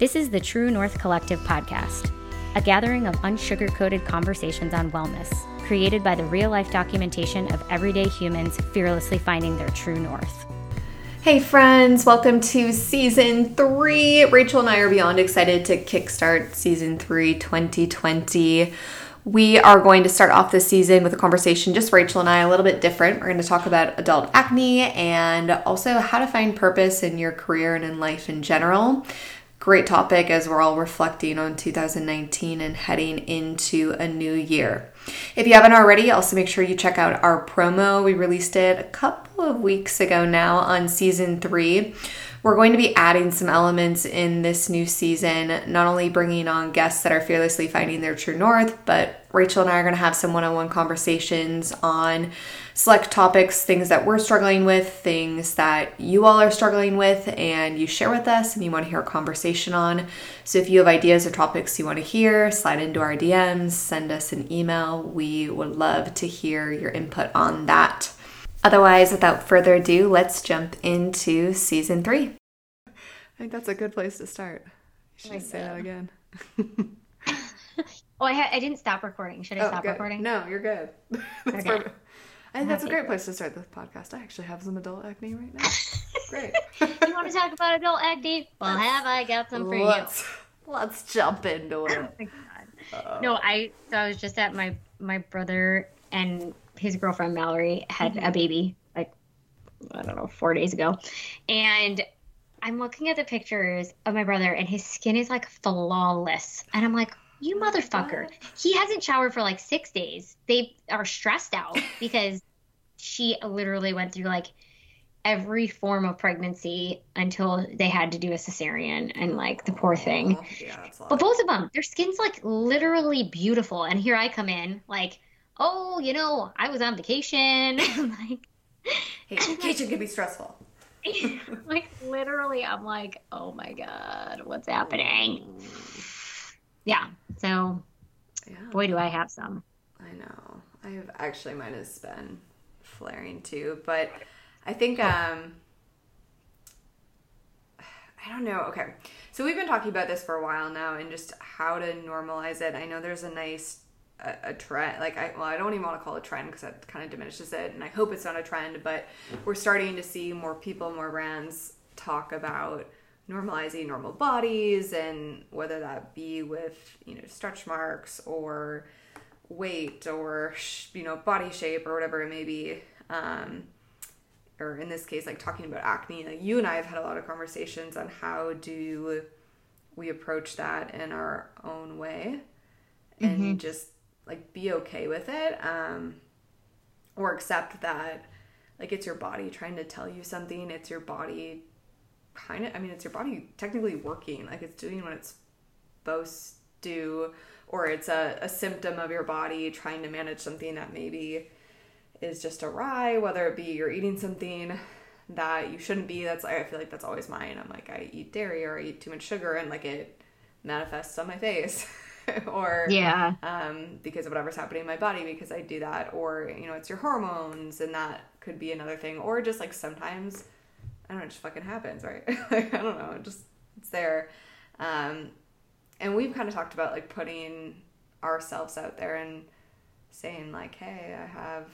This is the True North Collective podcast, a gathering of unsugar coated conversations on wellness, created by the real life documentation of everyday humans fearlessly finding their true north. Hey, friends, welcome to season three. Rachel and I are beyond excited to kickstart season three 2020. We are going to start off this season with a conversation, just Rachel and I, a little bit different. We're going to talk about adult acne and also how to find purpose in your career and in life in general. Great topic as we're all reflecting on 2019 and heading into a new year. If you haven't already, also make sure you check out our promo. We released it a couple of weeks ago now on season three. We're going to be adding some elements in this new season, not only bringing on guests that are fearlessly finding their true north, but Rachel and I are going to have some one on one conversations on select topics, things that we're struggling with, things that you all are struggling with, and you share with us and you want to hear a conversation on. So if you have ideas or topics you want to hear, slide into our DMs, send us an email. We would love to hear your input on that. Otherwise, without further ado, let's jump into season three. I think that's a good place to start. You should say that again. oh, I, ha- I didn't stop recording. Should I oh, stop good. recording? No, you're good. that's okay. perfect. I think that's a great place to start the podcast. I actually have some adult acne right now. Great. you want to talk about adult acne? Well, have I got some for let's, you? Let's jump into it. Oh no, I so I was just at my my brother and his girlfriend Mallory had mm-hmm. a baby like I don't know four days ago, and I'm looking at the pictures of my brother and his skin is like flawless, and I'm like, you motherfucker, he hasn't showered for like six days. They are stressed out because she literally went through like every form of pregnancy until they had to do a cesarean and like the poor thing. Oh, yeah, but both of them, their skin's like literally beautiful. And here I come in like oh, you know, I was on vacation. like, hey, vacation can be stressful. like literally, I'm like, oh my god, what's happening? Yeah. So, yeah. boy, do I have some. I know. I have actually mine has been flaring too, but I think um I don't know. Okay. So we've been talking about this for a while now and just how to normalize it. I know there's a nice a, a trend like i well i don't even want to call it a trend because that kind of diminishes it and i hope it's not a trend but we're starting to see more people more brands talk about normalizing normal bodies and whether that be with you know stretch marks or weight or you know body shape or whatever it may be um, or in this case like talking about acne like you and i have had a lot of conversations on how do we approach that in our own way and mm-hmm. just like be okay with it um or accept that like it's your body trying to tell you something it's your body kind of i mean it's your body technically working like it's doing what it's supposed to or it's a, a symptom of your body trying to manage something that maybe is just awry whether it be you're eating something that you shouldn't be that's i feel like that's always mine. I'm like i eat dairy or i eat too much sugar and like it manifests on my face or yeah. um, because of whatever's happening in my body because i do that or you know it's your hormones and that could be another thing or just like sometimes i don't know it just fucking happens right like i don't know it just it's there um, and we've kind of talked about like putting ourselves out there and saying like hey i have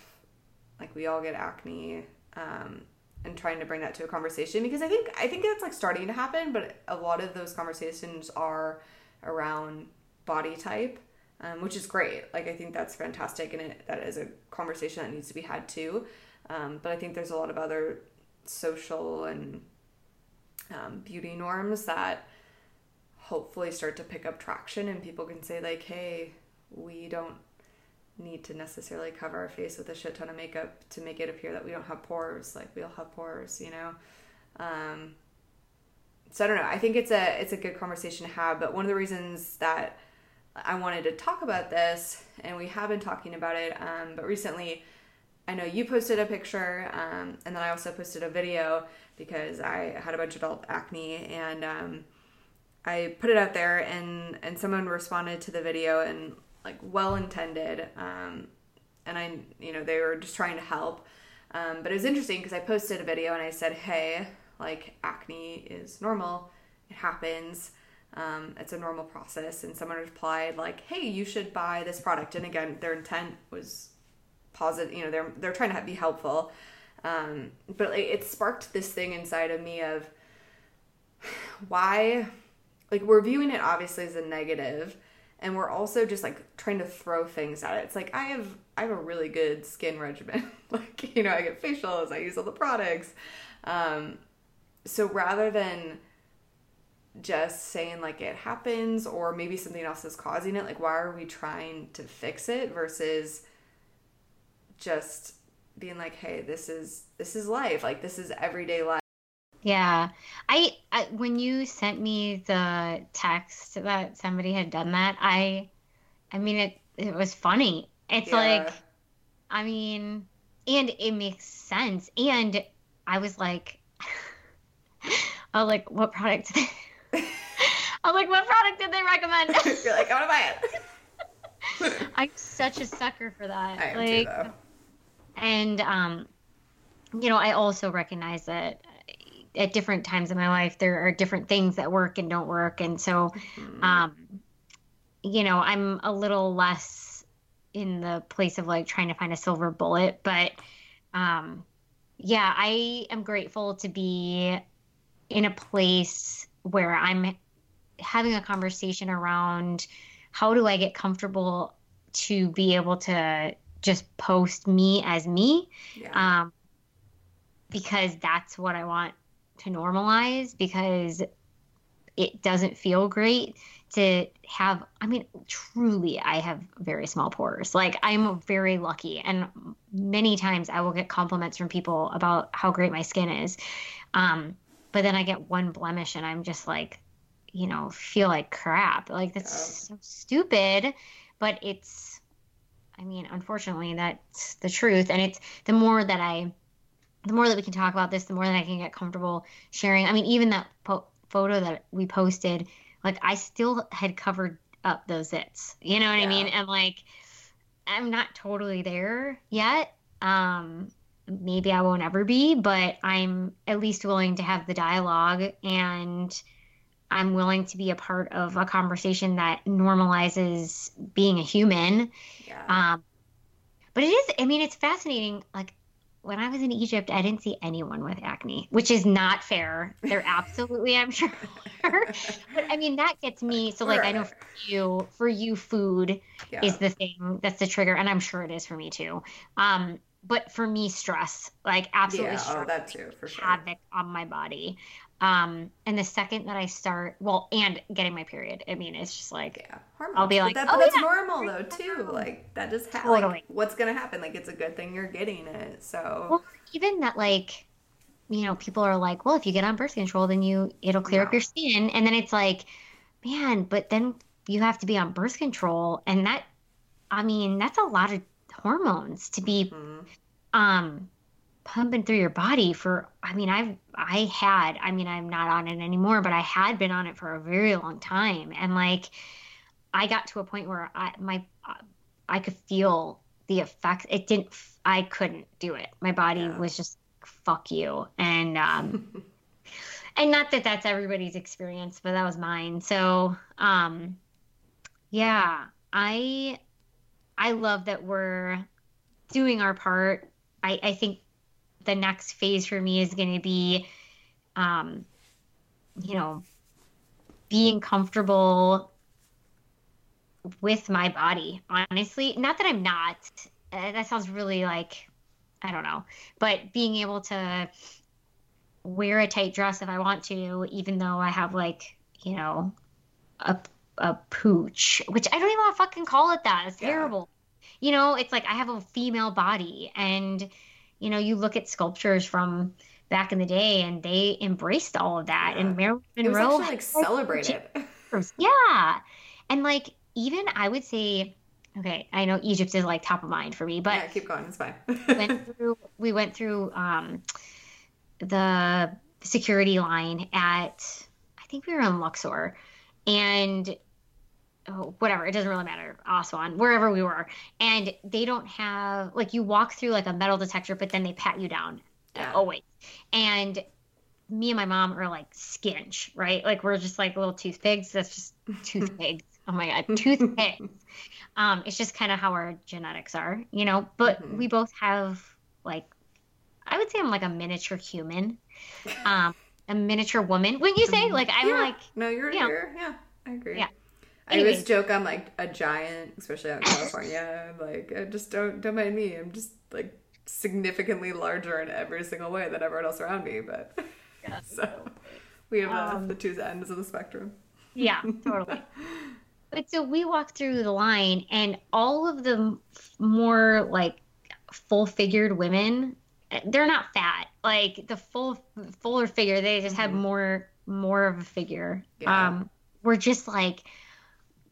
like we all get acne um, and trying to bring that to a conversation because i think i think it's like starting to happen but a lot of those conversations are around body type, um, which is great. Like I think that's fantastic, and it, that is a conversation that needs to be had too. Um, but I think there's a lot of other social and um, beauty norms that hopefully start to pick up traction, and people can say like, "Hey, we don't need to necessarily cover our face with a shit ton of makeup to make it appear that we don't have pores. Like we all have pores, you know." Um, so I don't know. I think it's a it's a good conversation to have. But one of the reasons that I wanted to talk about this, and we have been talking about it. Um, but recently, I know you posted a picture, um, and then I also posted a video because I had a bunch of adult acne, and um, I put it out there, and and someone responded to the video and like well intended, um, and I you know they were just trying to help. Um, but it was interesting because I posted a video and I said, hey, like acne is normal, it happens Um, it's a normal process, and someone replied like, "Hey, you should buy this product." And again, their intent was positive. You know, they're they're trying to be helpful, um, but it, it sparked this thing inside of me of why, like, we're viewing it obviously as a negative, and we're also just like trying to throw things at it. It's like I have I have a really good skin regimen. like you know, I get facials, I use all the products. Um, so rather than just saying like it happens or maybe something else is causing it like why are we trying to fix it versus just being like hey this is this is life like this is everyday life yeah I, I when you sent me the text that somebody had done that i i mean it it was funny it's yeah. like i mean and it makes sense and i was like oh like what product I'm oh, like, what product did they recommend? You're like, I want to buy it. I'm such a sucker for that. I am like, too, though. And um, you know, I also recognize that at different times in my life there are different things that work and don't work, and so, mm-hmm. um, you know, I'm a little less in the place of like trying to find a silver bullet, but um, yeah, I am grateful to be in a place where I'm having a conversation around how do I get comfortable to be able to just post me as me yeah. um, because that's what I want to normalize because it doesn't feel great to have I mean truly I have very small pores. Like I'm very lucky and many times I will get compliments from people about how great my skin is. Um, but then I get one blemish and I'm just like you know, feel like crap. Like that's yeah. so stupid, but it's I mean, unfortunately that's the truth and it's the more that I the more that we can talk about this, the more that I can get comfortable sharing. I mean, even that po- photo that we posted, like I still had covered up those zits. You know what yeah. I mean? And like I'm not totally there yet. Um maybe I won't ever be, but I'm at least willing to have the dialogue and I'm willing to be a part of a conversation that normalizes being a human. Yeah. Um, but it is, I mean, it's fascinating. Like when I was in Egypt, I didn't see anyone with acne, which is not fair. They're absolutely, I'm sure. but I mean, that gets me. So, like, I know for you, for you, food yeah. is the thing that's the trigger, and I'm sure it is for me too. Um, but for me, stress, like, absolutely, yeah, oh, that too, for sure. havoc on my body. Um, and the second that I start, well, and getting my period, I mean, it's just like, yeah, hormones. I'll be like, that, oh, that's yeah. normal though, too. Like, that just happens. Totally. Like, what's going to happen? Like, it's a good thing you're getting it. So, well, even that, like, you know, people are like, well, if you get on birth control, then you, it'll clear up your skin. And then it's like, man, but then you have to be on birth control. And that, I mean, that's a lot of hormones to be, mm-hmm. um, pumping through your body for i mean i've i had i mean i'm not on it anymore but i had been on it for a very long time. And like i got to a point where i my i could feel the effects. It didn't i couldn't do it. My body yeah. was just fuck you. And um and not that that's everybody's experience but that was mine. So um yeah i i love that we're doing our part i i think the next phase for me is going to be, um, you know, being comfortable with my body. Honestly, not that I'm not. Uh, that sounds really like, I don't know, but being able to wear a tight dress if I want to, even though I have like, you know, a a pooch, which I don't even want to fucking call it that. It's yeah. terrible. You know, it's like I have a female body and you know, you look at sculptures from back in the day and they embraced all of that. Yeah. And Marilyn Monroe like celebrated. yeah. And like even I would say okay, I know Egypt is like top of mind for me, but yeah, keep going, it's fine. went through, we went through um, the security line at I think we were in Luxor and oh, whatever, it doesn't really matter, Aswan, wherever we were. And they don't have, like, you walk through like a metal detector, but then they pat you down yeah. always. And me and my mom are like skinch, right? Like we're just like little toothpigs. That's just toothpigs. oh my god, toothpigs. um, it's just kind of how our genetics are, you know. But mm-hmm. we both have like, I would say I'm like a miniature human, um, a miniature woman. Wouldn't you say? Mm-hmm. Like I'm yeah. like, no, you're you here. Yeah, I agree. Yeah. I always joke I'm like a giant, especially out in California. like, I just don't don't mind me. I'm just like significantly larger in every single way than everyone else around me. But yeah, so we have um, the two ends of the spectrum. Yeah, totally. but so we walk through the line, and all of the more like full figured women, they're not fat. Like the full fuller figure, they just have mm-hmm. more more of a figure. Yeah. Um, we're just like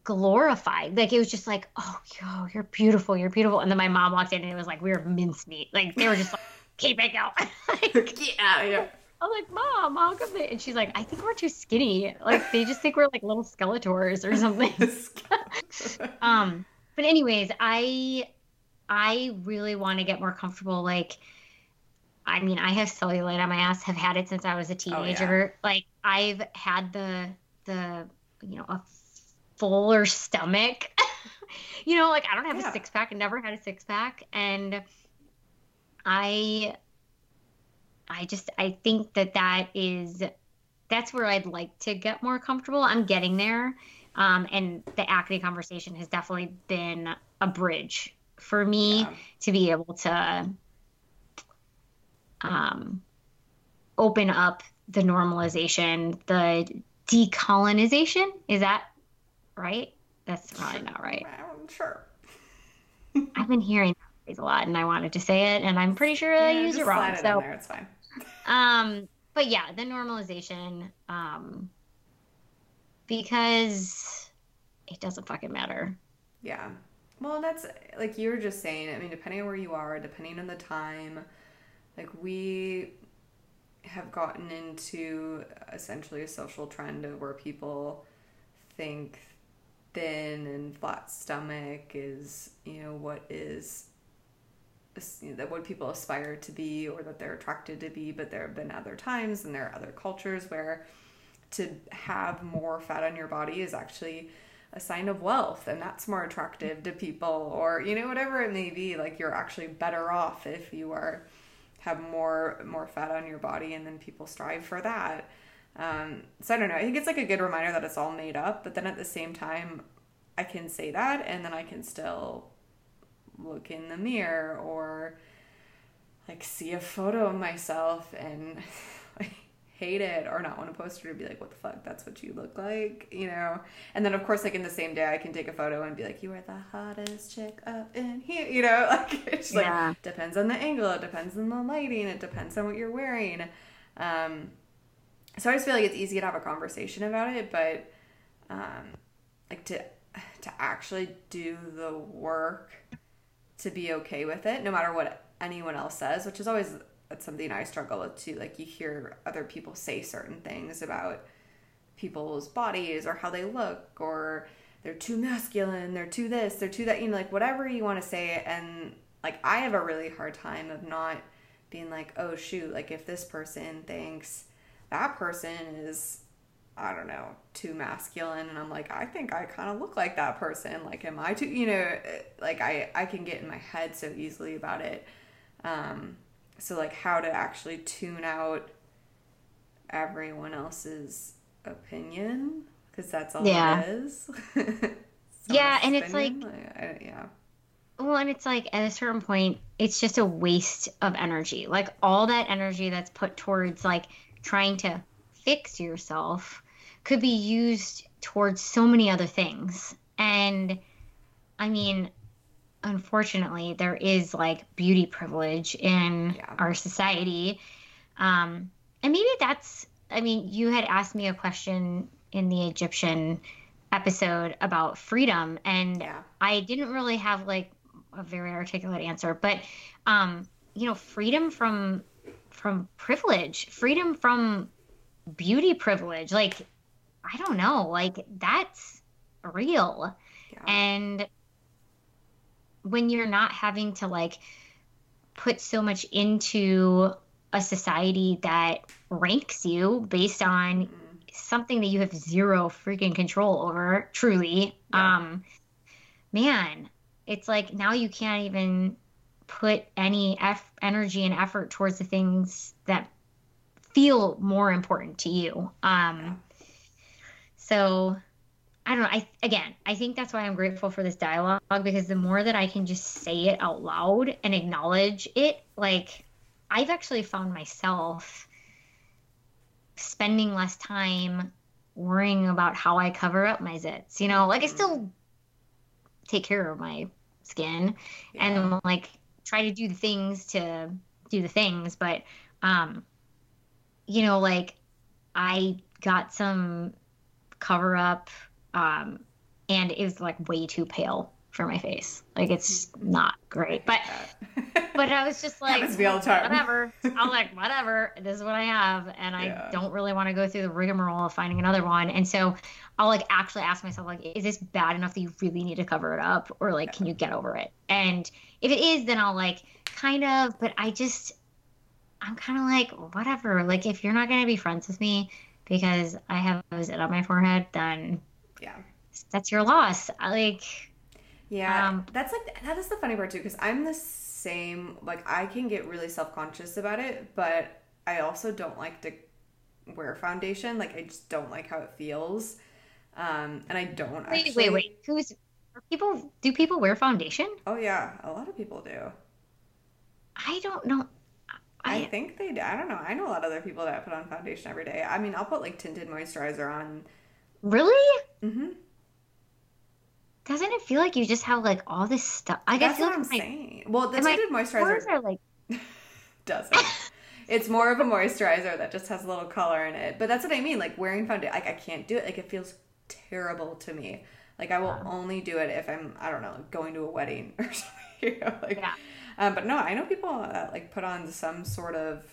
glorified. Like it was just like, oh, yo, you're beautiful, you're beautiful. And then my mom walked in and it was like we were mincemeat. Like they were just like, keep it going. like, yeah, yeah. I'm like, Mom, how come they? And she's like, I think we're too skinny. Like they just think we're like little Skeletors or something. um, but anyways, I I really want to get more comfortable. Like, I mean, I have cellulite on my ass. Have had it since I was a teenager. Oh, yeah. Like I've had the the you know a fuller stomach. you know, like I don't have yeah. a six pack. I never had a six pack, and I, I just I think that that is that's where I'd like to get more comfortable. I'm getting there, um, and the acne conversation has definitely been a bridge for me yeah. to be able to um, open up the normalization, the decolonization. Is that right? That's probably not right. I'm sure. I've been hearing that phrase a lot, and I wanted to say it, and I'm pretty sure yeah, I use it wrong. It so there, it's fine. um, but yeah, the normalization, um, because it doesn't fucking matter. Yeah. Well, that's like you were just saying. I mean, depending on where you are, depending on the time, like we have gotten into essentially a social trend of where people think thin and flat stomach is you know what is you know, that what people aspire to be or that they're attracted to be. But there have been other times and there are other cultures where to have more fat on your body is actually a sign of wealth and that's more attractive to people. Or you know whatever it may be like you're actually better off if you are have more more fat on your body and then people strive for that um, so I don't know. I think it's like a good reminder that it's all made up, but then at the same time, I can say that and then I can still look in the mirror or like see a photo of myself and like hate it or not want to post it or be like, what the fuck, that's what you look like, you know? And then of course, like in the same day, I can take a photo and be like, you are the hottest chick up in here, you know? Like it's yeah. like depends on the angle, it depends on the lighting, it depends on what you're wearing. Um, so I just feel like it's easy to have a conversation about it, but um, like to to actually do the work to be okay with it, no matter what anyone else says, which is always that's something I struggle with too. Like you hear other people say certain things about people's bodies or how they look or they're too masculine, they're too this, they're too that, you know, like whatever you want to say and like I have a really hard time of not being like, "Oh shoot, like if this person thinks that person is I don't know, too masculine and I'm like, I think I kind of look like that person. Like am I too, you know, like I I can get in my head so easily about it. Um so like how to actually tune out everyone else's opinion because that's all yeah. it is. yeah, and it's like, like I, yeah. Well, and it's like at a certain point, it's just a waste of energy. Like all that energy that's put towards like trying to fix yourself could be used towards so many other things. And I mean, unfortunately, there is like beauty privilege in yeah. our society. Um, and maybe that's, I mean, you had asked me a question in the Egyptian episode about freedom, and yeah. I didn't really have like a very articulate answer, but, um, you know, freedom from from privilege, freedom from beauty privilege. Like, I don't know, like that's real. Yeah. And when you're not having to like put so much into a society that ranks you based on Mm-hmm. something that you have zero freaking control over, truly. Yeah. Um man, it's like now you can't even put any eff- energy and effort towards the things that feel more important to you. Um so I don't know. I again, I think that's why I'm grateful for this dialogue because the more that I can just say it out loud and acknowledge it, like I've actually found myself spending less time worrying about how I cover up my zits. You know, like I still take care of my skin Yeah. and like try to do the things to do the things, but um you know, like I got some cover up um and it was like way too pale for my face. Like it's not great. But but I was just like, Happens to me all the time. whatever. I'm like, whatever. This is what I have, and I Yeah. don't really want to go through the rigmarole of finding another one. And so I'll like actually ask myself, like, is this bad enough that you really need to cover it up, or like, can you get over it? And if it is, then I'll like kind of. But I just, I'm kind of like, whatever. Like, if you're not gonna be friends with me because I have a zit on my forehead, then yeah. that's your loss. I like. Yeah, Um, that's like that is the funny part too because I'm the same. Like I can get really self conscious about it, but I also don't like to wear foundation. Like I just don't like how it feels, um, and I don't Wait, actually. wait, wait. Who's are people? Do people wear foundation? Oh yeah, a lot of people do. I don't know. I, I, think they. do. I don't know. I know a lot of other people that put on foundation every day. I mean, I'll put like tinted moisturizer on. really Mm-hmm. Doesn't it feel like you just have like all this stuff? Like, I That's feel what I'm my saying. Well, the tinted moisturizer are like doesn't. it's more of a moisturizer that just has a little color in it. But that's what I mean. Like wearing foundation, like I can't do it. Like it feels terrible to me. Like I will only do it if I'm, I don't know, going to a wedding or something. You know, like, Yeah. um, but no, I know people that like put on some sort of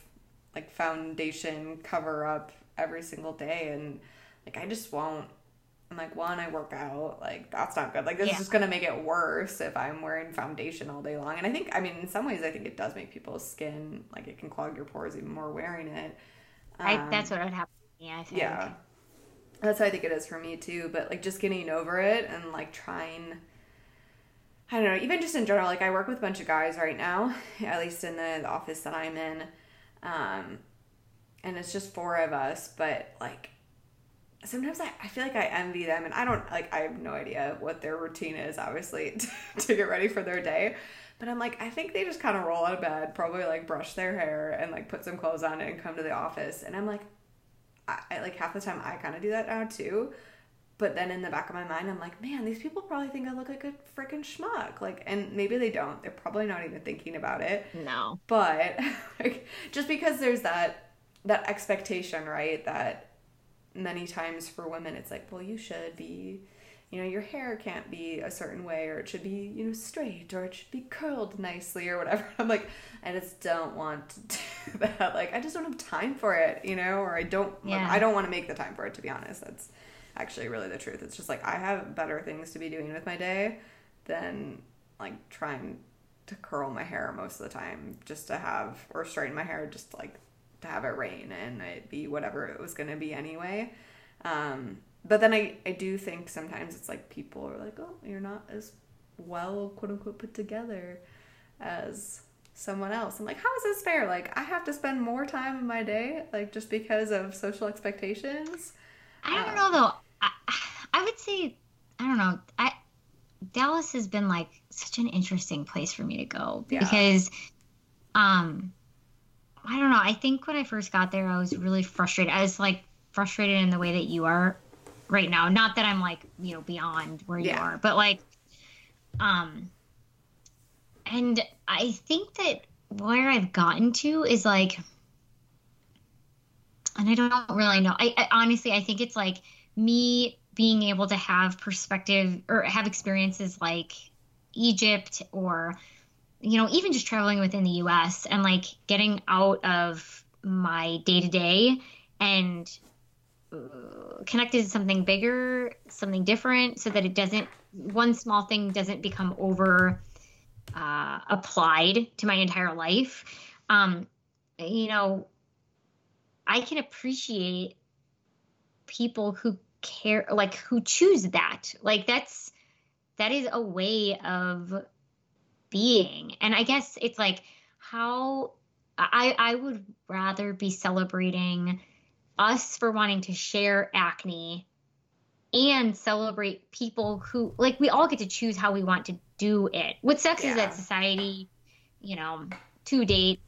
like foundation cover up every single day, and like I just won't. I'm like, one, I work out. Like, that's not good. Like, this Yeah. is just going to make it worse if I'm wearing foundation all day long. And I think, I mean, in some ways, I think it does make people's skin, like, it can clog your pores even more wearing it. I, Um, that's what would happen to me. I think. yeah. That's how I think it is for me, too. But, like, just getting over it and, like, trying. I don't know, even just in general, like, I work with a bunch of guys right now, at least in the, the office that I'm in. Um, and it's just four of us, but, like, sometimes I, I feel like I envy them and I don't like I have no idea what their routine is obviously to, to get ready for their day. But I'm like I think they just kind of roll out of bed probably like brush their hair and like put some clothes on it, and come to the office. And I'm like I, I like half the time I kind of do that now too. But then in the back of my mind I'm like man these people probably think I look like a freaking schmuck. Like and maybe they don't. They're probably not even thinking about it. No. but like just because there's that that expectation right that many times for women it's like well you should be you know your hair can't be a certain way or it should be you know straight or it should be curled nicely or whatever. I'm like i just don't want to do that. Like i just don't have time for it you know or i don't like, Yeah. i don't want to make the time for it to be honest. That's actually really the truth. It's just like i have better things to be doing with my day than like trying to curl my hair most of the time just to have or straighten my hair just like to have it rain and it be whatever it was going to be anyway um, but then I, I do think sometimes it's like people are like oh you're not as well quote unquote put together as someone else i'm like how is this fair like i have to spend more time in my day like just because of social expectations I don't Um, know though. I, I would say I don't know. I Dallas has been like such an interesting place for me to go Yeah. because um I don't know. I think when I first got there I was really frustrated. I was like frustrated in the way that you are right now. Not that I'm like, you know, beyond where you are, but like um and I think that where I've gotten to is like and I don't really know. I, I honestly, I think it's like me being able to have perspective or have experiences like Egypt or, you know, even just traveling within the US and like getting out of my day to day and uh, connected to something bigger, something different, so that it doesn't, one small thing doesn't become over uh, applied to my entire life. Um, you know, I can appreciate people who care, like who choose that. Like that's that is a way of being. And I guess it's like how I I would rather be celebrating us for wanting to share acne and celebrate people who like we all get to choose how we want to do it. What sucks yeah. is that society, you know, to date,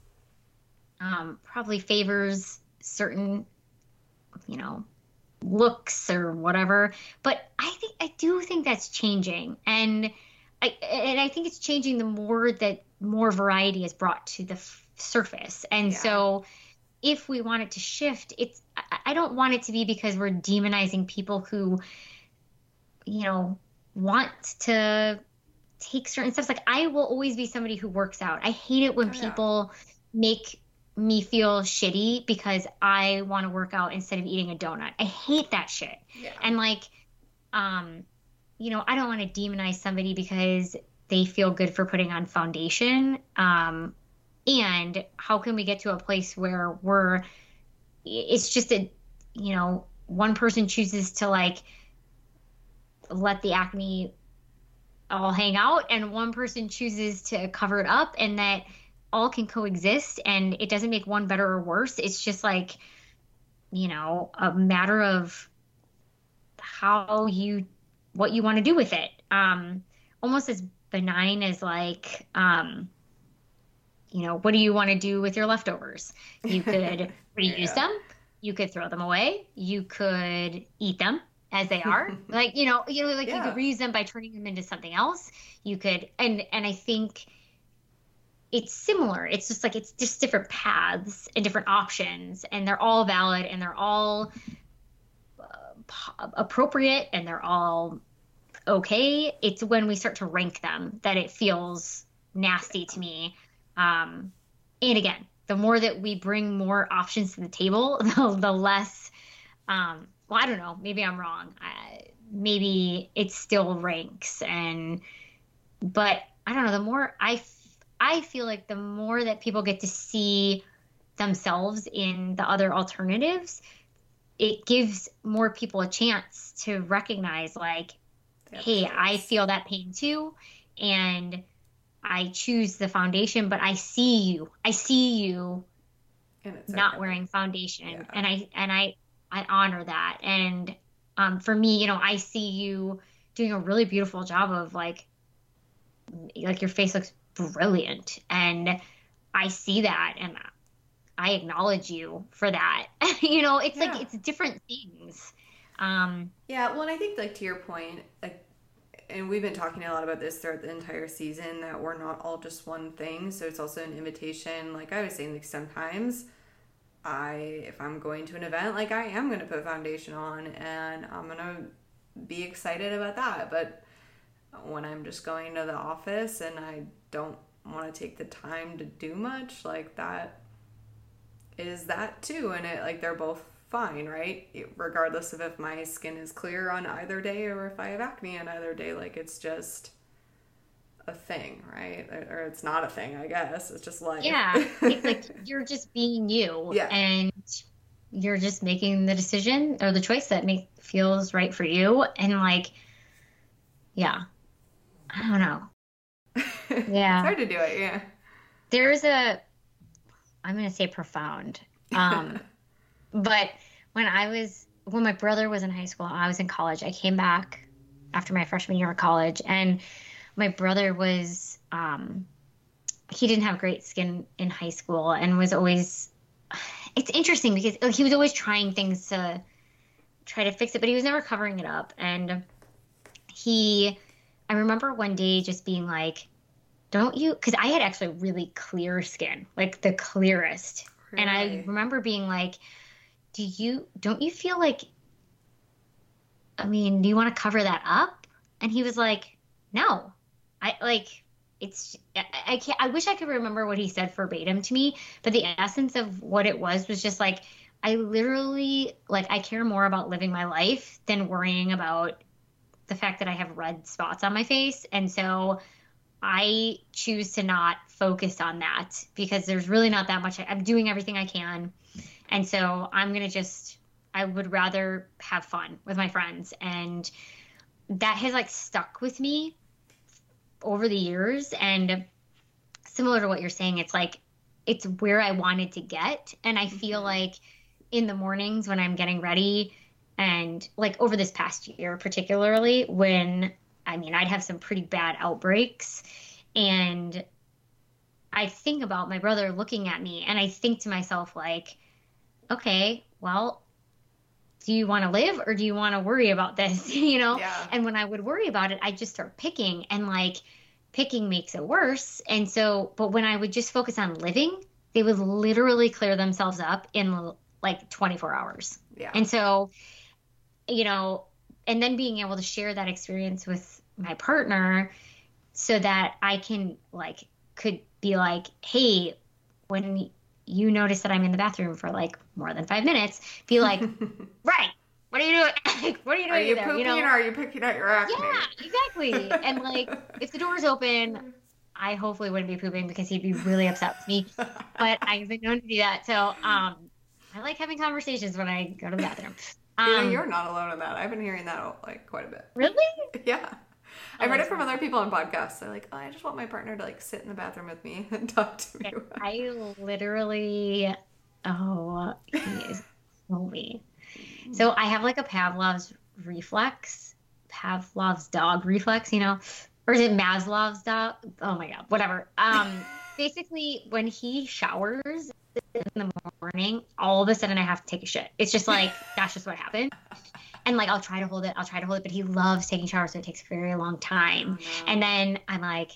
um, probably favors certain, you know, looks or whatever. But I think I do think that's changing, and I and I think it's changing the more that more variety is brought to the f- surface, and yeah. so if we want it to shift, it's I don't want it to be because we're demonizing people who, you know, want to take certain steps. Like I will always be somebody who works out. I hate it when oh, people yeah. make me feel shitty because I want to work out instead of eating a donut. I hate that shit. Yeah. And like, um, you know, I don't want to demonize somebody because they feel good for putting on foundation. Um, and how can we get to a place where we're it's just a you know one person chooses to like let the acne all hang out and one person chooses to cover it up and that all can coexist and it doesn't make one better or worse it's just like you know a matter of how you what you want to do with it um almost as benign as like um you know, what do you want to do with your leftovers? You could reuse yeah. them. You could throw them away. You could eat them as they are. like, you know, you know, like yeah. you could reuse them by turning them into something else. You could, and and I think it's similar. It's just like it's just different paths and different options, and they're all valid and they're all appropriate and they're all okay. It's when we start to rank them that it feels nasty to me um, and again, the more that we bring more options to the table, the, the less. Um, well, I don't know. Maybe I'm wrong. I, maybe it still ranks, and but I don't know. The more I, I feel like the more that people get to see themselves in the other alternatives, it gives more people a chance to recognize, like, hey, I feel that pain too, and I choose the foundation, but I see you. I see you not okay. wearing foundation, yeah. and I and I I honor that. And um, for me, you know, I see you doing a really beautiful job of like like your face looks brilliant, and I see that, and I acknowledge you for that. you know, it's yeah. like it's different things. Um, yeah, well, and I think like to your point, like and we've been talking a lot about this throughout the entire season that we're not all just one thing. So it's also an invitation. Like I was saying, like sometimes I, if I'm going to an event, like I am going to put foundation on and I'm going to be excited about that. But when I'm just going to the office and I don't want to take the time to do much, like that is that too. And it, like, they're both fine, right? Regardless of if my skin is clear on either day or if I have acne on either day, like it's just a thing, right? Or it's not a thing, I guess. It's just like Yeah. it's like you're just being you. Yeah. And you're just making the decision or the choice that make feels right for you. And like yeah. I don't know. Yeah. it's hard to do it, yeah. There's a I'm gonna say profound. Um but when I was when my brother was in high school, I was in college. I came back after my freshman year of college, and my brother was um, he didn't have great skin in high school and was always. It's interesting because he was always trying things to try to fix it, but he was never covering it up. And he, I remember one day just being like, "Don't you?" Because I had actually really clear skin, like the clearest. Really? And I remember being like, do you don't you feel like I mean, do you want to cover that up? And he was like, No. I like it's I, I can't I wish I could remember what he said verbatim to me, but the essence of what it was was just like I literally like I care more about living my life than worrying about the fact that I have red spots on my face. And so I choose to not focus on that because there's really not that much. I'm doing everything I can. And so I'm going to just, I would rather have fun with my friends. And that has like stuck with me over the years. And similar to what you're saying, it's like, it's where I wanted to get. And I feel mm-hmm. like in the mornings when I'm getting ready, and like over this past year, particularly when I mean, I'd have some pretty bad outbreaks. And I think about my brother looking at me and I think to myself, like, okay, well, do you want to live or do you want to worry about this? you know? Yeah. And when I would worry about it, I'd just start picking and like picking makes it worse. And so, but when I would just focus on living, they would literally clear themselves up in like 24 hours. Yeah. And so, you know, and then being able to share that experience with my partner so that I can like could be like, hey, when you notice that I'm in the bathroom for like more than five minutes, be like, right, what are you doing? what are you doing? Are you there? pooping you know? or are you picking out your acne? Yeah, exactly. and like, if the door's open, I hopefully wouldn't be pooping because he'd be really upset with me. But I've been known to do that. So um, I like having conversations when I go to the bathroom. Um, you know, you're not alone in that. I've been hearing that like quite a bit. Really? Yeah. I've heard it from other people on podcasts. They're like, oh, I just want my partner to like sit in the bathroom with me and talk to me. I literally, oh, he is so me. So I have like a Pavlov's reflex, Pavlov's dog reflex, you know, or is it Maslow's dog? Oh my god, whatever. Um, basically, when he showers in the morning, all of a sudden I have to take a shit. It's just like that's just what happened and like I'll try to hold it, I'll try to hold it, but he loves taking showers, so it takes a very long time. Oh, no. And then I'm like,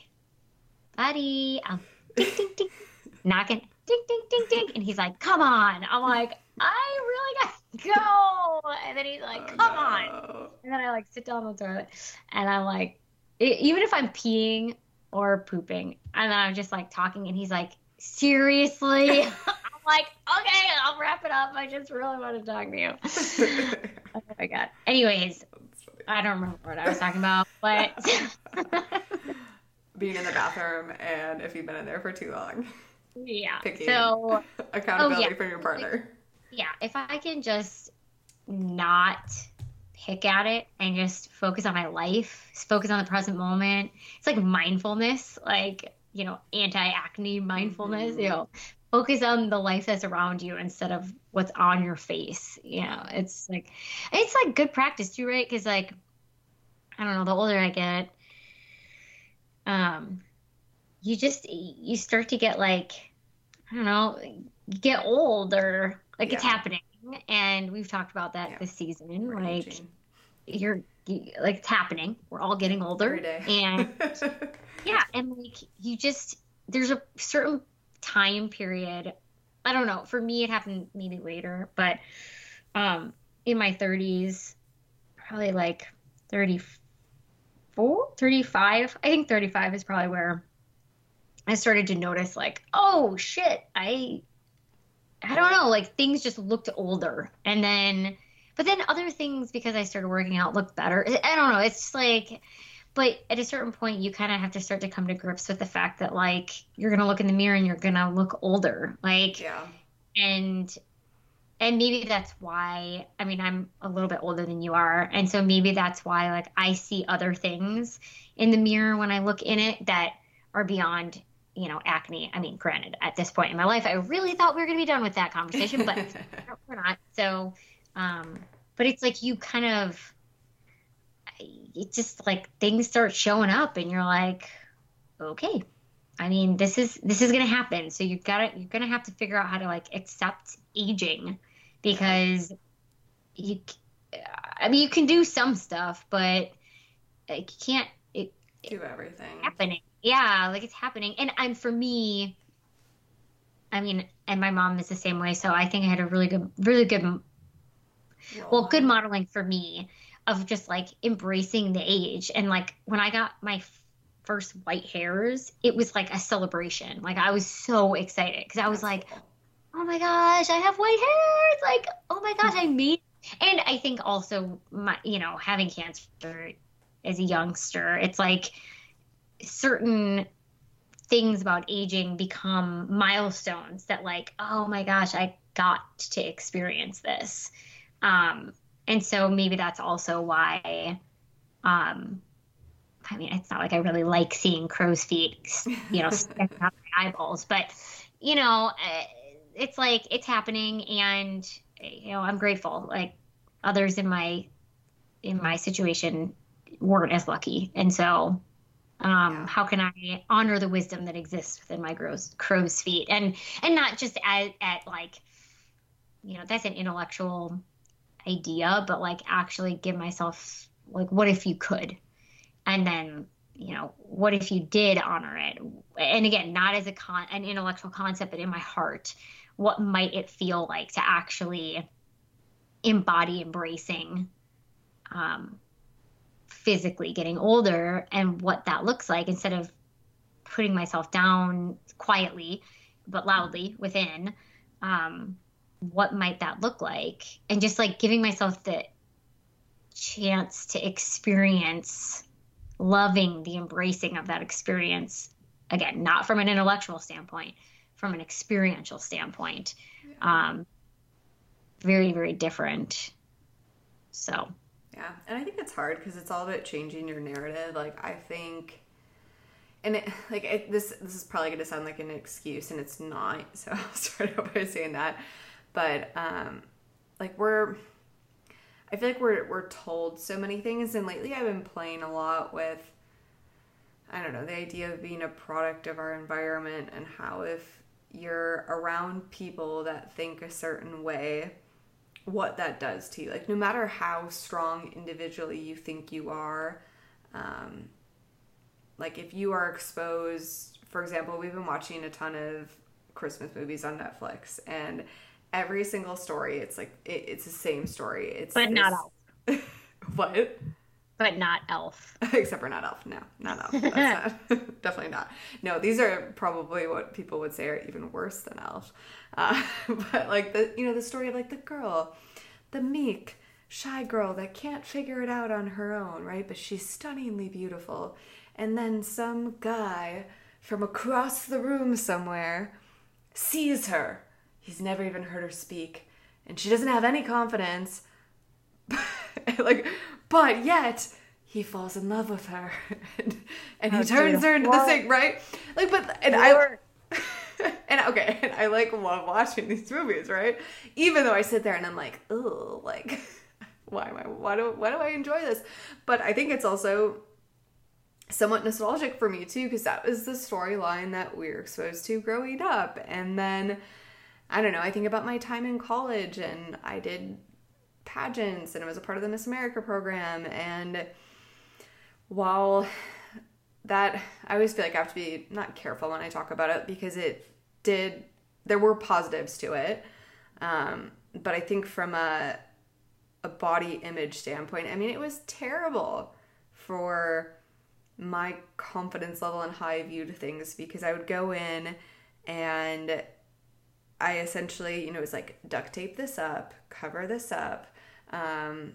buddy, I'm ding ding ding, knocking, ding ding ding ding, and he's like, come on. I'm like, I really gotta go. And then he's like, oh, come no. on. And then I like sit down on the toilet, and I'm like, even if I'm peeing or pooping, and then I'm just like talking, and he's like, seriously. like, okay, I'll wrap it up. I just really want to talk to you. oh my god. Anyways, I don't remember what I was talking about, but being in the bathroom and if you've been in there for too long. Yeah. Picking so accountability oh, yeah. for your partner. Yeah, if I can just not pick at it and just focus on my life, focus on the present moment. It's like mindfulness, like you know, anti-acne mindfulness. Mm-hmm. You know, focus on the life that's around you instead of what's on your face. You know, it's like it's like good practice too, right? Because like I don't know, the older I get, um, you just you start to get like I don't know, get old or like yeah. it's happening, and we've talked about that yeah. this season. We're like aging. you're like it's happening. We're all getting older, and yeah, and like you just there's a certain time period. I don't know. For me, it happened maybe later, but um, in my 30s, probably like 34, 35. I think 35 is probably where I started to notice, like, oh shit, I, I don't know, like things just looked older, and then, but then other things because I started working out looked better. I don't know. It's just like but at a certain point you kind of have to start to come to grips with the fact that like you're gonna look in the mirror and you're gonna look older like yeah. and and maybe that's why i mean i'm a little bit older than you are and so maybe that's why like i see other things in the mirror when i look in it that are beyond you know acne. I mean granted at this point in my life i really thought we were going to be done with that conversation but we're not so um but it's like you kind of it just like things start showing up and you're like okay i mean this is this is gonna happen. So you gotta you're gonna have to figure out how to like accept aging because you i mean you can do some stuff but you can't it, do everything. happening. Yeah like it's happening. And i'm for me i mean and my mom is the same way so i think i had a really good really good well good modeling for me of just like embracing the age. And like when I got my first white hairs, it was like a celebration. Like I was so excited because I was like, oh my gosh, I have white hair. It's like, oh my gosh, I made. And I think also my, you know, having cancer as a youngster, it's like certain things about aging become milestones that like oh my gosh i got to experience this um and so maybe that's also why um i mean it's not like i really like seeing crow's feet you know sticking out my eyeballs but you know eh, it's like it's happening and you know i'm grateful. Like others in my in my situation weren't as lucky. And so um, yeah. how can i honor the wisdom that exists within my crow's, crow's feet? And and not just at, at like you know that's an intellectual idea but like actually give myself like what if you could? And then you know what if you did honor it? And again not as a con an intellectual concept but in my heart what might it feel like to actually embody embracing um, physically getting older and what that looks like instead of putting myself down quietly but loudly within um, what might that look like and just like giving myself the chance to experience loving the embracing of that experience again not from an intellectual standpoint from an experiential standpoint um, very very different so yeah, and I think it's hard because it's all about changing your narrative. Like I think, and it, like it, this this is probably going to sound like an excuse, and it's not. So I'll start out by saying that. But um, like we're, I feel like we're we're told so many things, and lately I've been playing a lot with. I don't know the idea of being a product of our environment and how if you're around people that think a certain way what that does to you. Like, no matter how strong individually you think you are, um, like if you are exposed, for example, we've been watching a ton of Christmas movies on Netflix, and every single story, it's like it, it's the same story. It's but not Elf. what? But not Elf. Except for not Elf. No, not Elf. not, definitely not. No, these are probably what people would say are even worse than Elf. Uh, but like the you know the story of like the girl, the meek, shy girl that can't figure it out on her own, right? But she's stunningly beautiful. And then some guy from across the room somewhere sees her. He's never even heard her speak, and she doesn't have any confidence. like, but yet he falls in love with her, and, and he turns her into the thing, right? Like, but and I and okay, and I like love watching these movies, right? Even though I sit there and I'm like, oh, like, why am I? Why do why do I enjoy this? But I think it's also somewhat nostalgic for me too, because that was the storyline that we were exposed to growing up, and then I don't know. I think about my time in college, and I did pageants, and I was a part of the Miss America program, and while that I always feel like I have to be not careful when I talk about it because it did there were positives to it. Um, but I think from a a body image standpoint, I mean it was terrible for my confidence level and how I viewed things because I would go in and I essentially, you know, was like duct tape this up, cover this up. Um,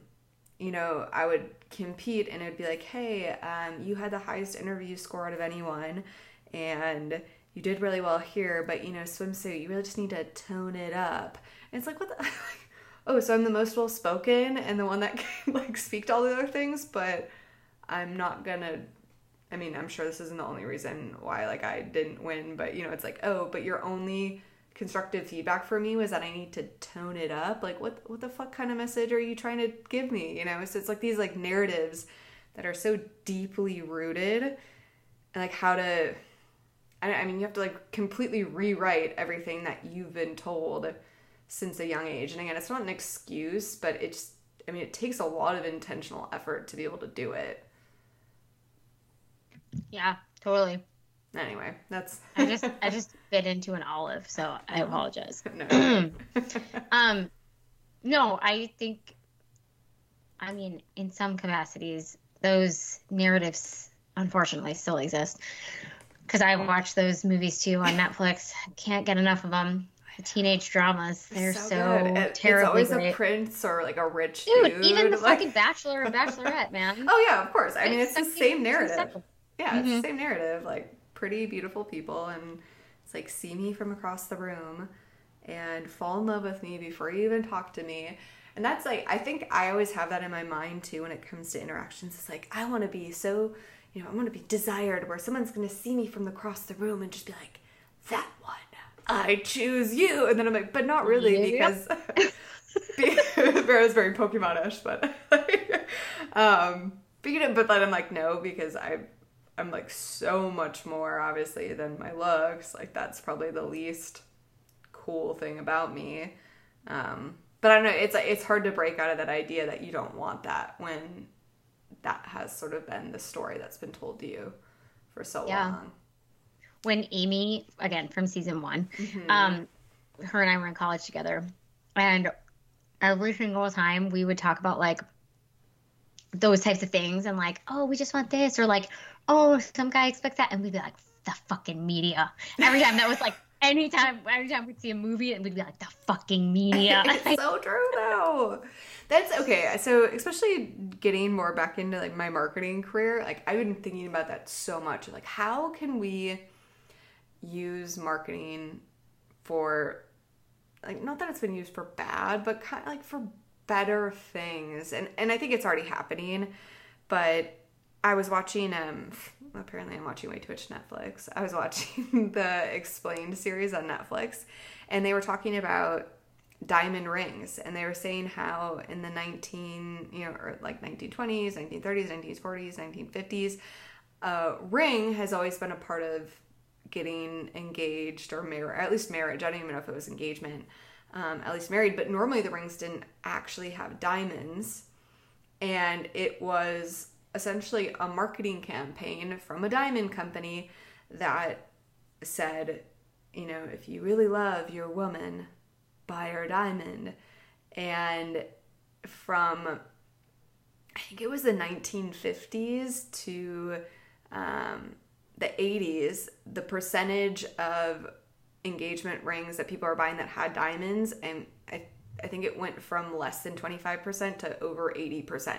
you know, I would compete and it would be like, hey, um, you had the highest interview score out of anyone and you did really well here, but you know, swimsuit, you really just need to tone it up. And it's like, what the? oh, so I'm the most well spoken and the one that can like speak to all the other things, but I'm not gonna. I mean, I'm sure this isn't the only reason why like I didn't win, but you know, it's like, oh, but you're only constructive feedback for me was that I need to tone it up. Like what what the fuck kind of message are you trying to give me? You know, so it's like these like narratives that are so deeply rooted and like how to I mean you have to like completely rewrite everything that you've been told since a young age. And again, it's not an excuse, but it's I mean it takes a lot of intentional effort to be able to do it. Yeah, totally. Anyway, that's I just I just bit into an olive, so I apologize. no. um no, I think I mean in some capacities those narratives unfortunately still exist because I watch those movies too on Netflix. Can't get enough of them. The teenage dramas, they're so, so it, terribly It's always great. a prince or like a rich dude. dude. Even the like... fucking Bachelor or Bachelorette, man. Oh yeah, of course. I mean, it's the same narrative. Yeah, it's the same narrative. Like pretty, beautiful people, and it's like see me from across the room and fall in love with me before you even talk to me. And that's like I think I always have that in my mind too when it comes to interactions. It's like I want to be so, you know, I want to be desired where someone's going to see me from across the room and just be like, "That one, I choose you." And then I'm like, "But not really Yep. because Vera's very Pokemon-ish, but um, but you know, but then I'm like, no, because I, I'm like so much more obviously than my looks. Like that's probably the least cool thing about me. Um, but I don't know. It's it's hard to break out of that idea that you don't want that when that has sort of been the story that's been told to you for so Yeah. long. when Amy, again from season one, Mm-hmm. um, her and I were in college together, and every single time we would talk about like those types of things, and like, oh, we just want this, or like, oh, some guy expects that, and we'd be like, the fucking media. Every time that was like, anytime, every time we'd see a movie, and we'd be like, the fucking media. it's so true though. That's okay. So especially getting more back into like my marketing career, like I've been thinking about that so much. Like how can we use marketing for like not that it's been used for bad, but kind of like for better things. And and I think it's already happening. But I was watching um apparently I'm watching way too much Netflix. I was watching the Explained series on Netflix and they were talking about diamond rings and they were saying how in the 19 you know or like 1920s 1930s 1940s 1950s a ring has always been a part of getting engaged or married at least marriage i don't even know if it was engagement um, at least married but normally the rings didn't actually have diamonds and it was essentially a marketing campaign from a diamond company that said you know if you really love your woman buy her diamond. And from i think it was the 1950s to um, the 80s the percentage of engagement rings that people are buying that had diamonds and i, I think it went from less than 25% to over 80%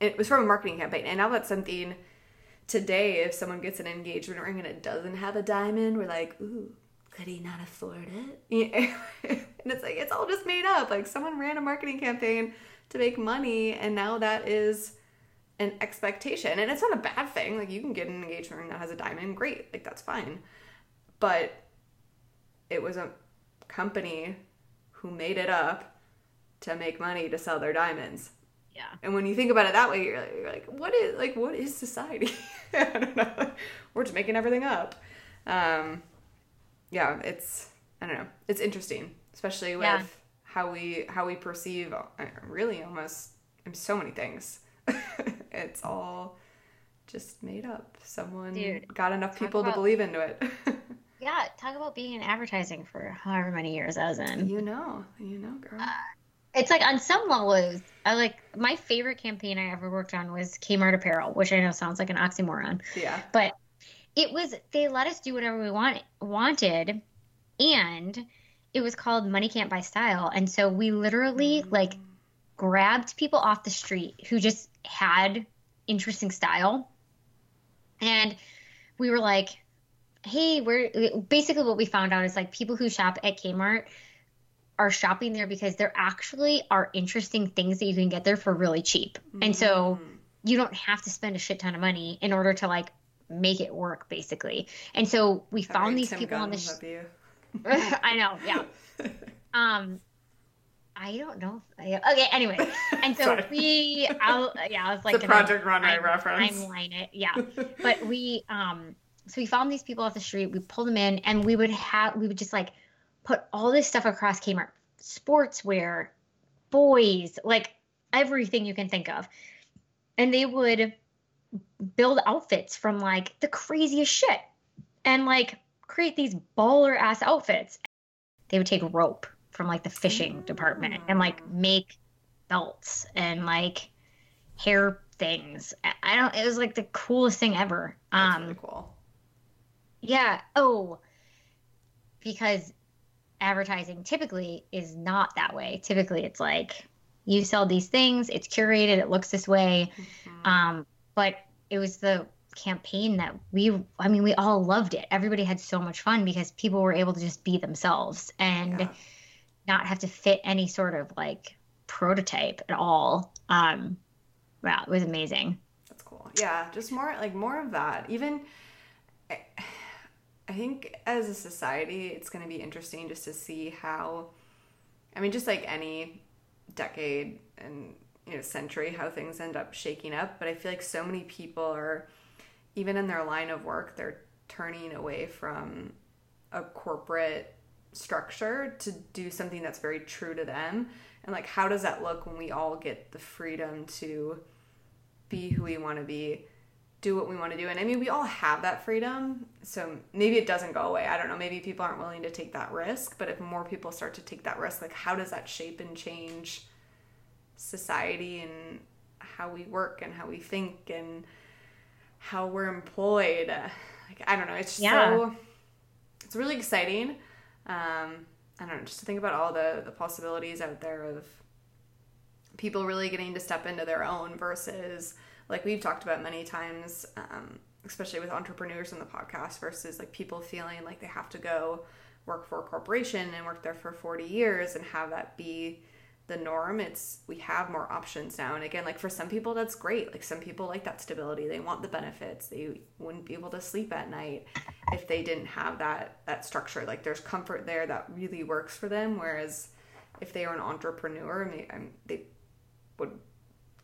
it was from a marketing campaign and now that's something today if someone gets an engagement ring and it doesn't have a diamond we're like ooh could he not afford it? Yeah. and it's like it's all just made up. Like someone ran a marketing campaign to make money and now that is an expectation. And it's not a bad thing. Like you can get an engagement ring that has a diamond. Great. Like that's fine. But it was a company who made it up to make money to sell their diamonds yeah. and when you think about it that way, you're like, you're like what is like what is society? I don't know. We're just making everything up. Um, yeah, it's I don't know. It's interesting, especially with Yeah. how we how we perceive uh, really almost so many things. it's all just made up. Someone Dude, got enough people to believe into it. Yeah, talk about being in advertising for however many years I was in. you know, you know, girl. It's like on some levels, I like my favorite campaign I ever worked on was Kmart Apparel, which I know sounds like an oxymoron, yeah. but it was they let us do whatever we want, wanted, and it was called Money Can't Buy Style, and so we literally mm. like grabbed people off the street who just had interesting style, and we were like, hey, we're basically what we found out is like people who shop at Kmart are shopping there because there actually are interesting things that you can get there for really cheap. And so you don't have to spend a shit ton of money in order to like make it work basically. And so we found these people on the sh- I know, yeah. Um I don't know. if I, okay, anyway. And so we I'll, yeah, I was like the Project Runway reference. Timeline it. Yeah. but we um so we found these people off the street we pulled them in and we would have we would just like put all this stuff across kmart sportswear boys like everything you can think of and they would build outfits from like the craziest shit and like create these baller ass outfits they would take rope from like the fishing department and like make belts and like hair things. I- don't. It was like the coolest thing ever. That's Um, really cool. yeah. Oh, because advertising typically is not that way. Typically, it's like you sell these things. It's curated. It looks this way. Mhm. Um, but it was the campaign that we I mean we all loved it. Everybody had so much fun because people were able to just be themselves and yeah. not have to fit any sort of like prototype at all. Um wow, it was amazing. That's cool. Yeah, just more like more of that. Even I think as a society it's going to be interesting just to see how I mean just like any decade and you know century how things end up shaking up but i feel like so many people are even in their line of work they're turning away from a corporate structure to do something that's very true to them. And like how does that look when we all get the freedom to be who we want to be do what we want to do and i mean we all have that freedom so maybe it doesn't go away i don't know maybe people aren't willing to take that risk but if more people start to take that risk like how does that shape and change society and how we work and how we think and how we're employed. Like I don't know, it's yeah. so it's really exciting. Um, I don't know, just to think about all the the possibilities out there of people really getting to step into their own versus like we've talked about many times, um, especially with entrepreneurs in the podcast versus like people feeling like they have to go work for a corporation and work there for 40 years and have that be the norm. It's we have more options now. And again like for some people that's great. Like some people like that stability. They want the benefits. They wouldn't be able to sleep at night if they didn't have that that structure. Like there's comfort there that really works for them whereas if they are an entrepreneur and they, they would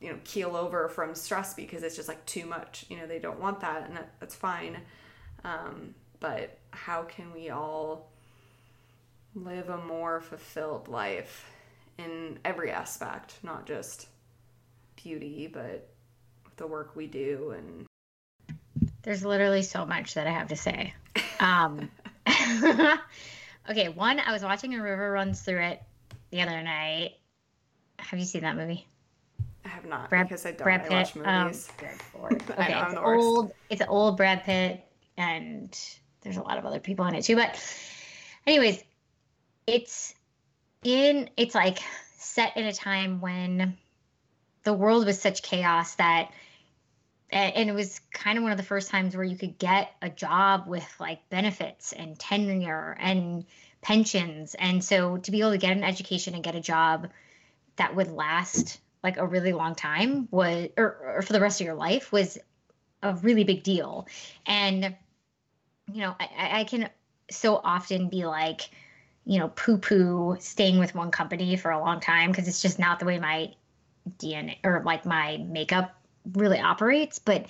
you know keel over from stress because it's just like too much you know they don't want that and that, that's fine um, but how can we all live a more fulfilled life in every aspect, not just beauty, but the work we do and there's literally so much that I have to say. Um, okay, one, I was watching A River Runs Through It the other night. Have you seen that movie? I have not Brad, because I don't Brad Pitt, I watch um, movies. Um, okay, know, it's old. It's an old Brad Pitt, and there's a lot of other people in it too. But, anyways, it's in it's like set in a time when the world was such chaos that and it was kind of one of the first times where you could get a job with like benefits and tenure and pensions and so to be able to get an education and get a job that would last like a really long time was or, or for the rest of your life was a really big deal and you know I, I can so often be like you know, poo poo staying with one company for a long time because it's just not the way my DNA or like my makeup really operates. But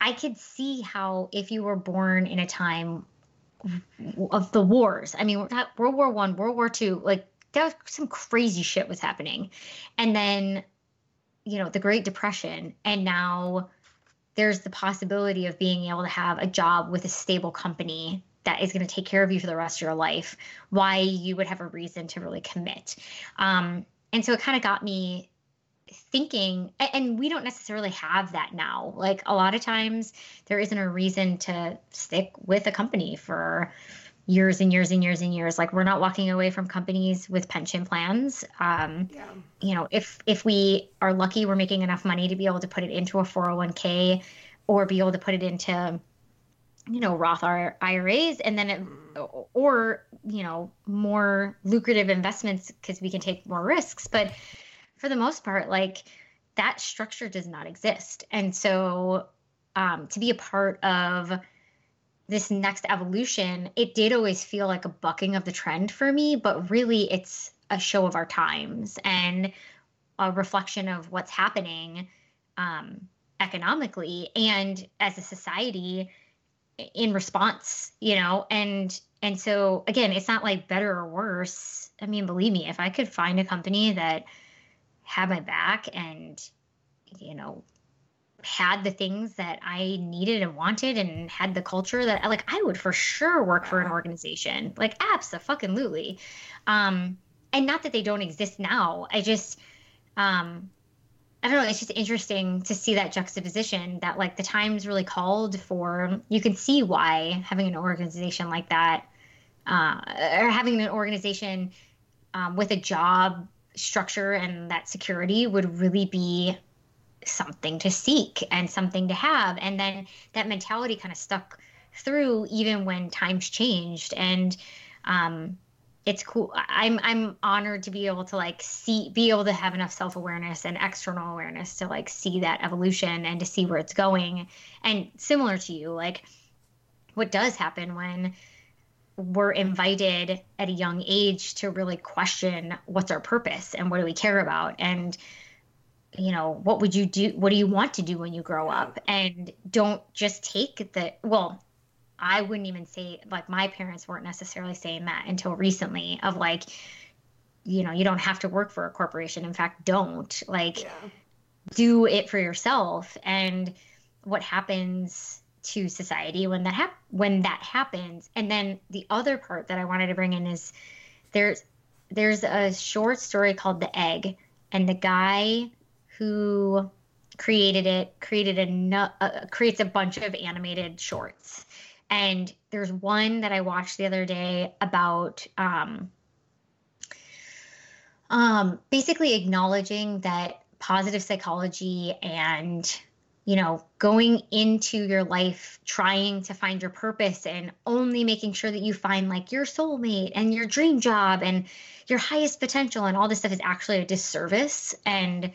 I could see how if you were born in a time of the wars, I mean, World War One, World War Two, like that was some crazy shit was happening, and then you know the Great Depression, and now there's the possibility of being able to have a job with a stable company that is going to take care of you for the rest of your life, why you would have a reason to really commit. Um, and so it kind of got me thinking, and we don't necessarily have that now. Like a lot of times, there isn't a reason to stick with a company for years and years and years and years. Like we're not walking away from companies with pension plans. Um, yeah. you know if if we are lucky we're making enough money to be able to put it into a 401k or be able to put it into you know Roth IRAs and then it, or you know more lucrative investments because we can take more risks. But for the most part like that structure does not exist. And so um, to be a part of this next evolution it did always feel like a bucking of the trend for me but really it's a show of our times and a reflection of what's happening um, economically and as a society in response you know? And and so again it's not like better or worse. I mean believe me if i could find a company that had my back and you know had the things that i needed and wanted and had the culture that like i would for sure work for an organization like absolutely um and not that they don't exist now i just um I don't know. It's just interesting to see that juxtaposition that like the times really called for. You can see why having an organization like that, uh, or having an organization um, with a job structure and that security would really be something to seek and something to have. And then that mentality kind of stuck through even when times changed. And um, it's cool. I'm I'm honored to be able to like see be able to have enough self-awareness and external awareness to like see that evolution and to see where it's going. And similar to you, like what does happen when we're invited at a young age to really question what's our purpose and what do we care about and you know what would you do what do you want to do when you grow up? And don't just take the well i wouldn't even say like my parents weren't necessarily saying that until recently of like you know you don't have to work for a corporation. In fact don't. Like yeah. do it for yourself. And what happens to society when that hap- when that happens? And then the other part that i wanted to bring in is there's there's a short story called the egg. And the guy who created it created a uh, creates a bunch of animated shorts. And there's one that i watched the other day about um, um, basically acknowledging that positive psychology and you know going into your life trying to find your purpose and only making sure that you find like your soulmate and your dream job and your highest potential and all this stuff is actually a disservice. And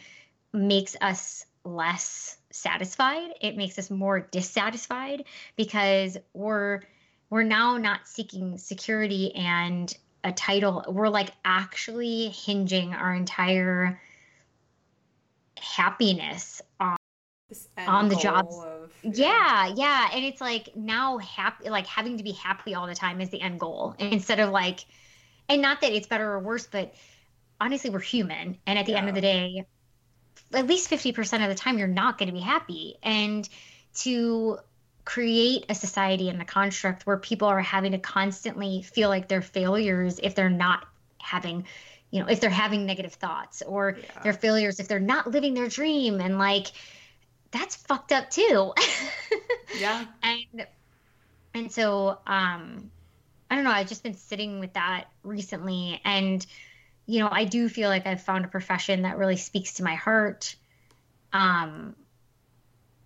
makes us less satisfied. It makes us more dissatisfied because we're we're now not seeking security and a title. We're like actually hinging our entire happiness on on the job yeah. yeah yeah. And it's like now happy like having to be happy all the time is the end goal. Instead of like and not that it's better or worse but honestly we're human. And at the yeah. end of the day at least 50% of the time you're not going to be happy. And to create a society and a construct where people are having to constantly feel like they're failures if they're not having you know if they're having negative thoughts or yeah. they're failures if they're not living their dream. And like that's fucked up too. Yeah. And and so um i don't know i've just been sitting with that recently. And you know, I do feel like I've found a profession that really speaks to my heart. Um,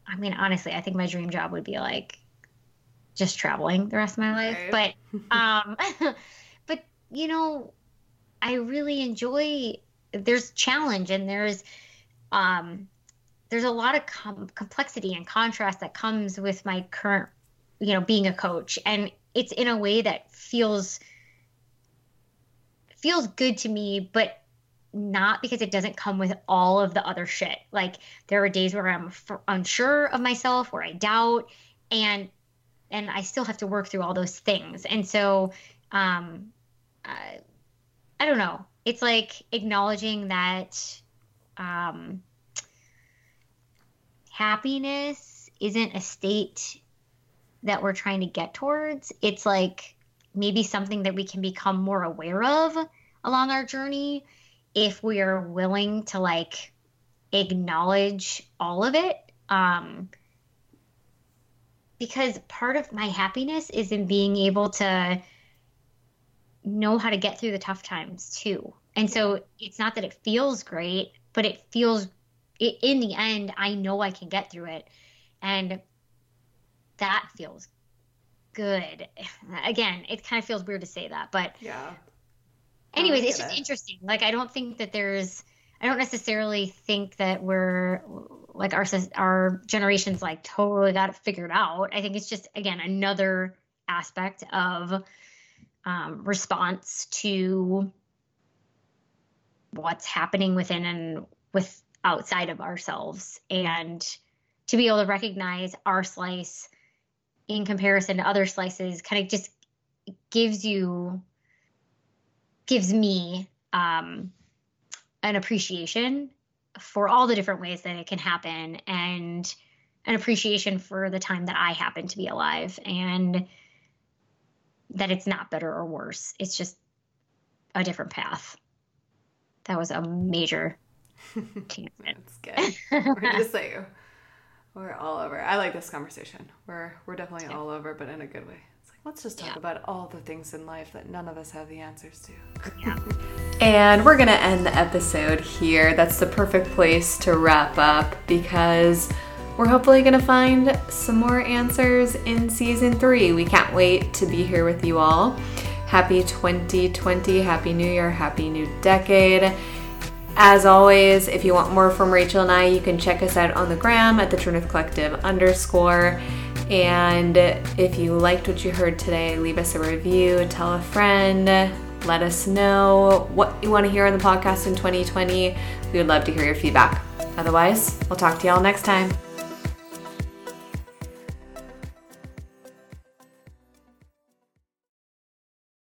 I mean, honestly, I think my dream job would be like just traveling the rest of my life. Right. But, um, but you know, I really enjoy. There's challenge and there's, um, there's a lot of com- complexity and contrast that comes with my current, you know, being a coach, and it's in a way that feels feels good to me, but not because it doesn't come with all of the other shit. Like there are days where I'm f- unsure of myself, where I doubt, and and I still have to work through all those things. And so, um, I, I don't know. It's like acknowledging that um, happiness isn't a state that we're trying to get towards. It's like maybe something that we can become more aware of along our journey if we are willing to like acknowledge all of it. Um because part of my happiness is in being able to know how to get through the tough times too. And so it's not that it feels great but it feels it, in the end i know i can get through it. And that feels good. Again, it kind of feels weird to say that, but yeah. Anyways, it's just it. interesting. Like I don't think that there's I don't necessarily think that we're like our our generation's like totally got it figured out. I think it's just again another aspect of um, response to what's happening within and with outside of ourselves and to be able to recognize our slice in comparison to other slices kind of just gives you gives me um, an appreciation for all the different ways that it can happen and an appreciation for the time that I happen to be alive and that it's not better or worse. It's just a different path. That was a major tangent. That's good. We're just like we're all over. I like this conversation. We're we're definitely all over, but in a good way. It's like let's just talk yeah. about all the things in life that none of us have the answers to. Yeah. And we're going to end the episode here. That's the perfect place to wrap up because we're hopefully going to find some more answers in season three. We can't wait to be here with you all. Happy 2020, Happy New Year, Happy New Decade. As always, if you want more from Rachel and I, you can check us out on the gram at the Truth Collective underscore. And if you liked what you heard today, leave us a review, tell a friend, let us know what you want to hear on the podcast in 2020. We would love to hear your feedback. Otherwise, we'll talk to y'all next time.